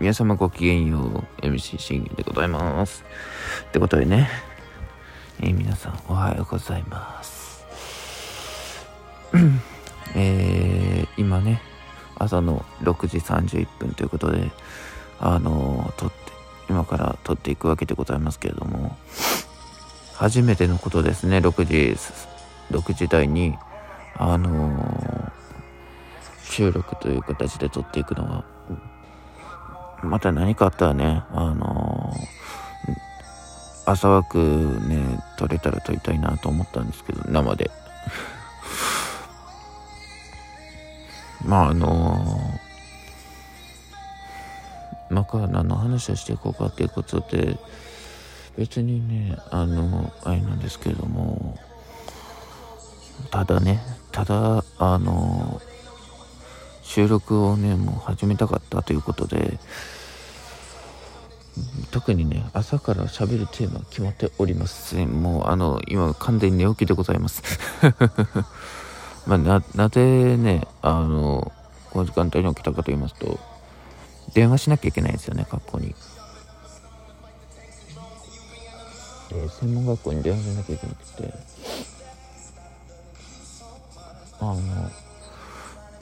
皆様ごきげんよう、MC シンでございます。ってことでね、えー、皆さんおはようございます。えー、今ね、朝の6時31分ということで、あのー、撮って、今から撮っていくわけでございますけれども、初めてのことですね、6時、6時台に、あのー、収録という形で撮っていくのは、また何かあったらね、あのー、朝枠ね、撮れたら撮りたいなと思ったんですけど、生で。まああのー、まか何の話をしていこうかっていうことで、別にね、あの、あれなんですけども、ただね、ただ、あの収録をね、もう始めたかったということで、特にね、朝から喋るテーマ決まっておりません。もう、あの、今、完全に寝起きでございます。まあ、な、なぜね、あの、この時間帯に起きたかと言いますと、電話しなきゃいけないんですよね、学校に。で、専門学校に電話しなきゃいけなくて、あの、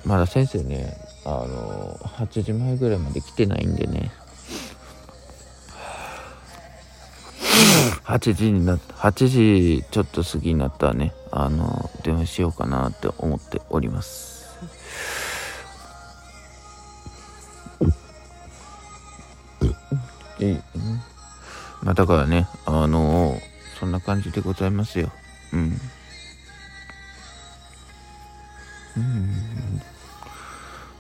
まだ先生ね、あの、8時前ぐらいまで来てないんでね、8時になった、8時ちょっと過ぎになったらね、あの、電話しようかなって思っております。え、まあだからね、あのそんな感じでございますよ。うん。うん。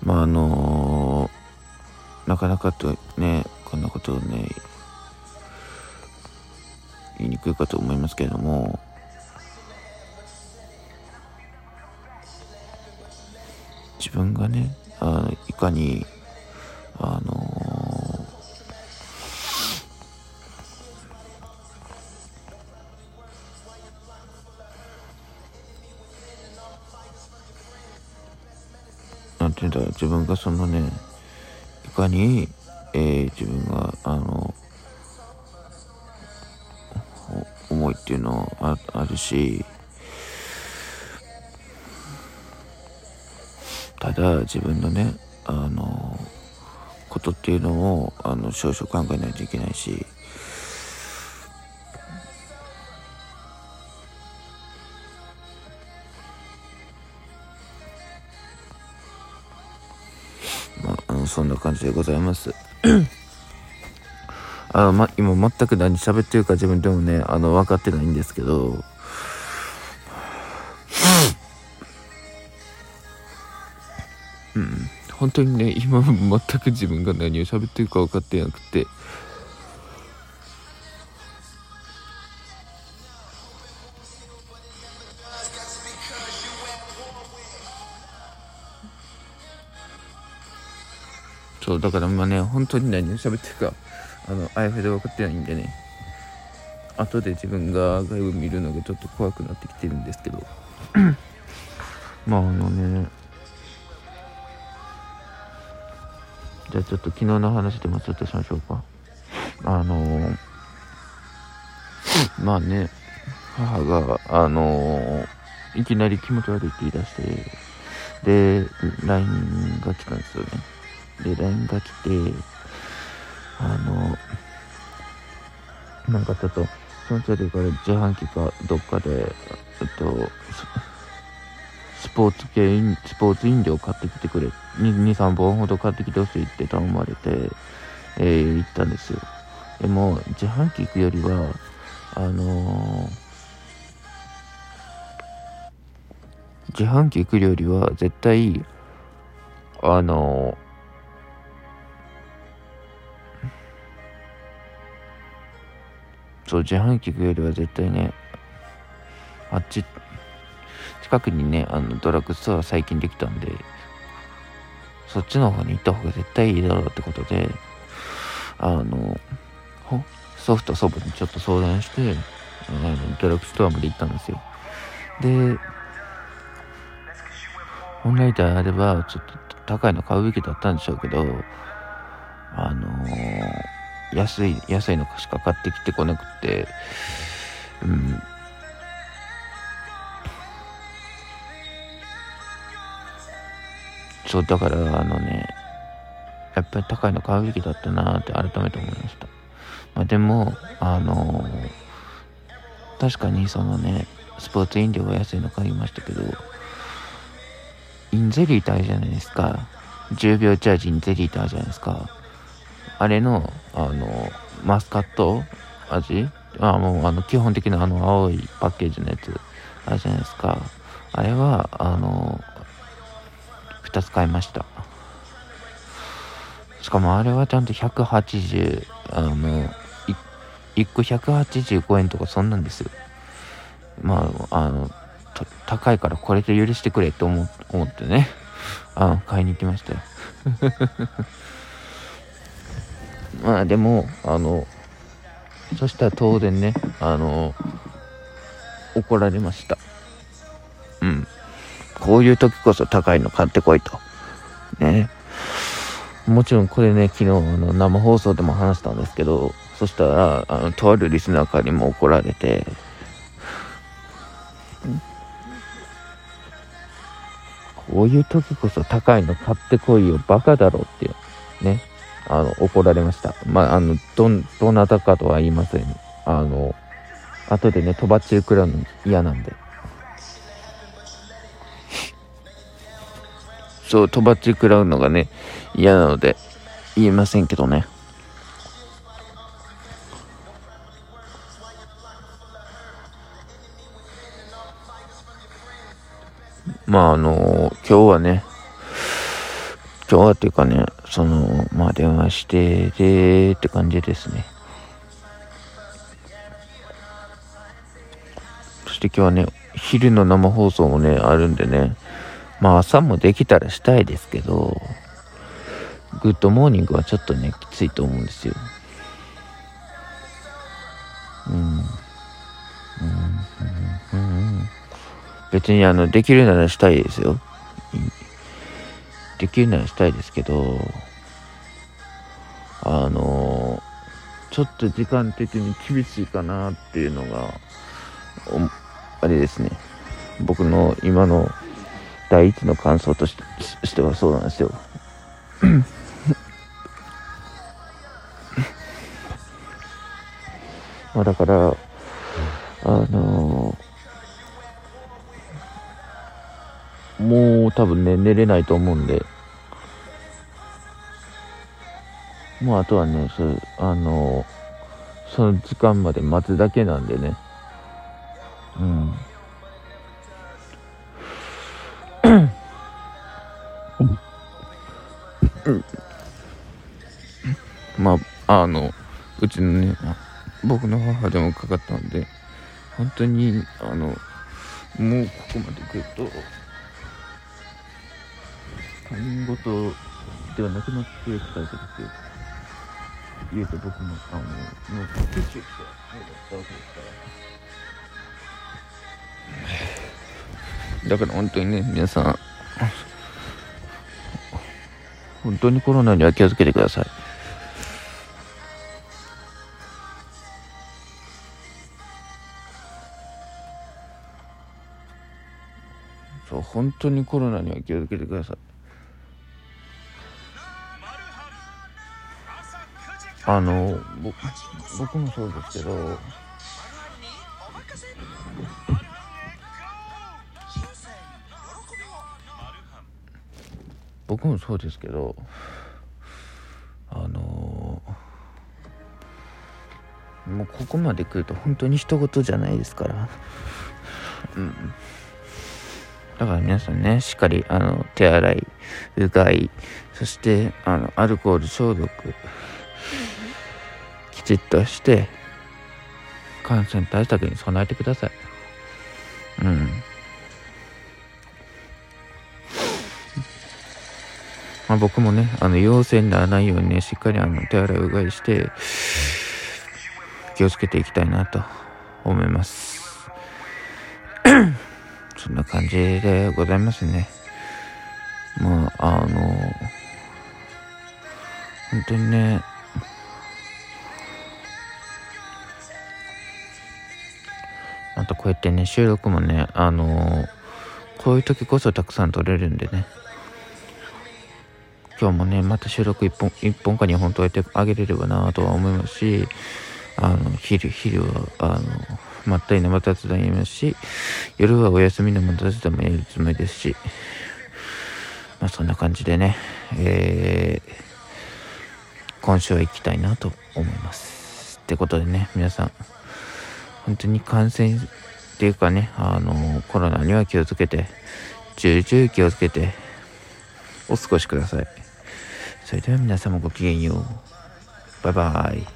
まああのなかなかとね、こんなことをね、言いにくいかと思いますけれども、自分がね、あいかに、あのていうんだ自分がそのねいかに、えー、自分があの思いっていうのああるしただ自分のねあのことっていうのをあの少々考えないといけないしそんな感じでございます。あま、今全く何喋ってるか自分でもね、あの、分かってないんですけど、うん、本当にね、今全く自分が何を喋ってるか分かってなくて、そう、だから今ね、本当に何を喋ってるか、あの、あやふやで分かってないんでね、後で自分が外部見るのがちょっと怖くなってきてるんですけど、まああのね、じゃあちょっと昨日の話でもちょっとしましょうか。あのまあね、母が、あのいきなり気持ち悪いって言い出して、で、LINE が来たんですよね。で、LINE が来て、あの、なんかちょっと、その辺りから自販機かどっかで、えっと、スポーツ系、スポーツ飲料買ってきてくれ、2、2 3本ほど買ってきてほしいって頼まれて、えー、行ったんですよ。でも、自販機行くよりは、あのー、自販機行くよりは絶対、あのそう、自販機行くよりは絶対ね、あっち、近くにね、あの、ドラッグストア最近できたんで、そっちの方に行った方が絶対いいだろうってことで、あの、祖父と祖母にちょっと相談して、あの、ドラッグストアまで行ったんですよ。で、本来であれば、ちょっと高いの買うべきだったんでしょうけど、あのー、安い、安いのしか買ってきてこなくて、うん。そう、だから、あのね、やっぱり高いの買うべきだったなって改めて思いました。まあ、でも、あのー、確かにそのね、スポーツ飲料が安いの買いましたけど、インゼリーってあるじゃないですか。10秒チャージインゼリーってあるじゃないですか。あれの、あの、マスカット？味？あ、もう、あの、基本的なあの、青いパッケージのやつあるじゃないですか。あれは、あの、2つ買いました。しかもあれはちゃんと180、あの、1個185円とかそんなんですよ。まあ、あの、高いからこれで許してくれって思思ってね、あ買いに行きましたよ。まあでも、あの、そしたら当然ね、あの、怒られました。うん。こういう時こそ高いの買ってこいと。ね。もちろんこれね、昨日の生放送でも話したんですけど、そしたら、あの、とあるリスナーからにも怒られて、こういう時こそ高いの買ってこいよ、バカだろうっていうね、あの、怒られました。まあ、あの、ど、どなたかとは言いません。あの、後でね、とばっちり食らうの嫌なんで。そう、とばっちり食らうのがね、嫌なので、言いませんけどね。まああの、今日はね、今日はっていうかね、その、まあ電話してでって感じですね。そして今日はね、昼の生放送もね、あるんでね、まあ朝もできたらしたいですけど、グッドモーニングはちょっとね、きついと思うんですよ。うん。うん。うん。うん別にあの、できるならしたいですよ。できるならしたいですけど、あのちょっと時間的に厳しいかなっていうのが、あれですね。僕の今の第一の感想としてはそうなんですよ。まあだから、あのーもう多分ね、寝れないと思うんで、もうあとはね、そうあの、その時間まで待つだけなんでね、うん。まあ、あの、うちのね、僕の母でもかかったんで、本当に、あの、もうここまで来ると、他人事ではなくなってきたわけですよ。言うと僕も、あの、もう、プッシュして、そうだったわけですから。だから本当にね、皆さん、本当にコロナには気をつけてください。そう、本当にコロナには気をつけてください。あの僕もそうですけど僕もそうですけどあのもうここまで来ると本当に人事じゃないですから。うん。だから皆さんねしっかりあの手洗いうがいそしてあのアルコール消毒ちっとして感染対策に備えてください。うん。まあ、僕もね、あの、陽性にならないようにね、しっかりあの、手洗いうがいして、気をつけていきたいなと思います。そんな感じでございますね。まあ、あの、本当にね、またこうやってね、収録もね、あのー、こういう時こそたくさん撮れるんでね、今日もね、また収録1本、1本か2本とやってあげれればなとは思いますし、あの、昼、昼は、あの、まったり生雑談やりますし、夜はお休みの生雑談もやるつもりですし、まあそんな感じでね、えー、今週は行きたいなと思います。ってことでね、皆さん、本当に感染っていうかね、あの、コロナには気をつけて、重々気をつけて、お過ごしください。それでは皆様ごきげんよう。バイバイ。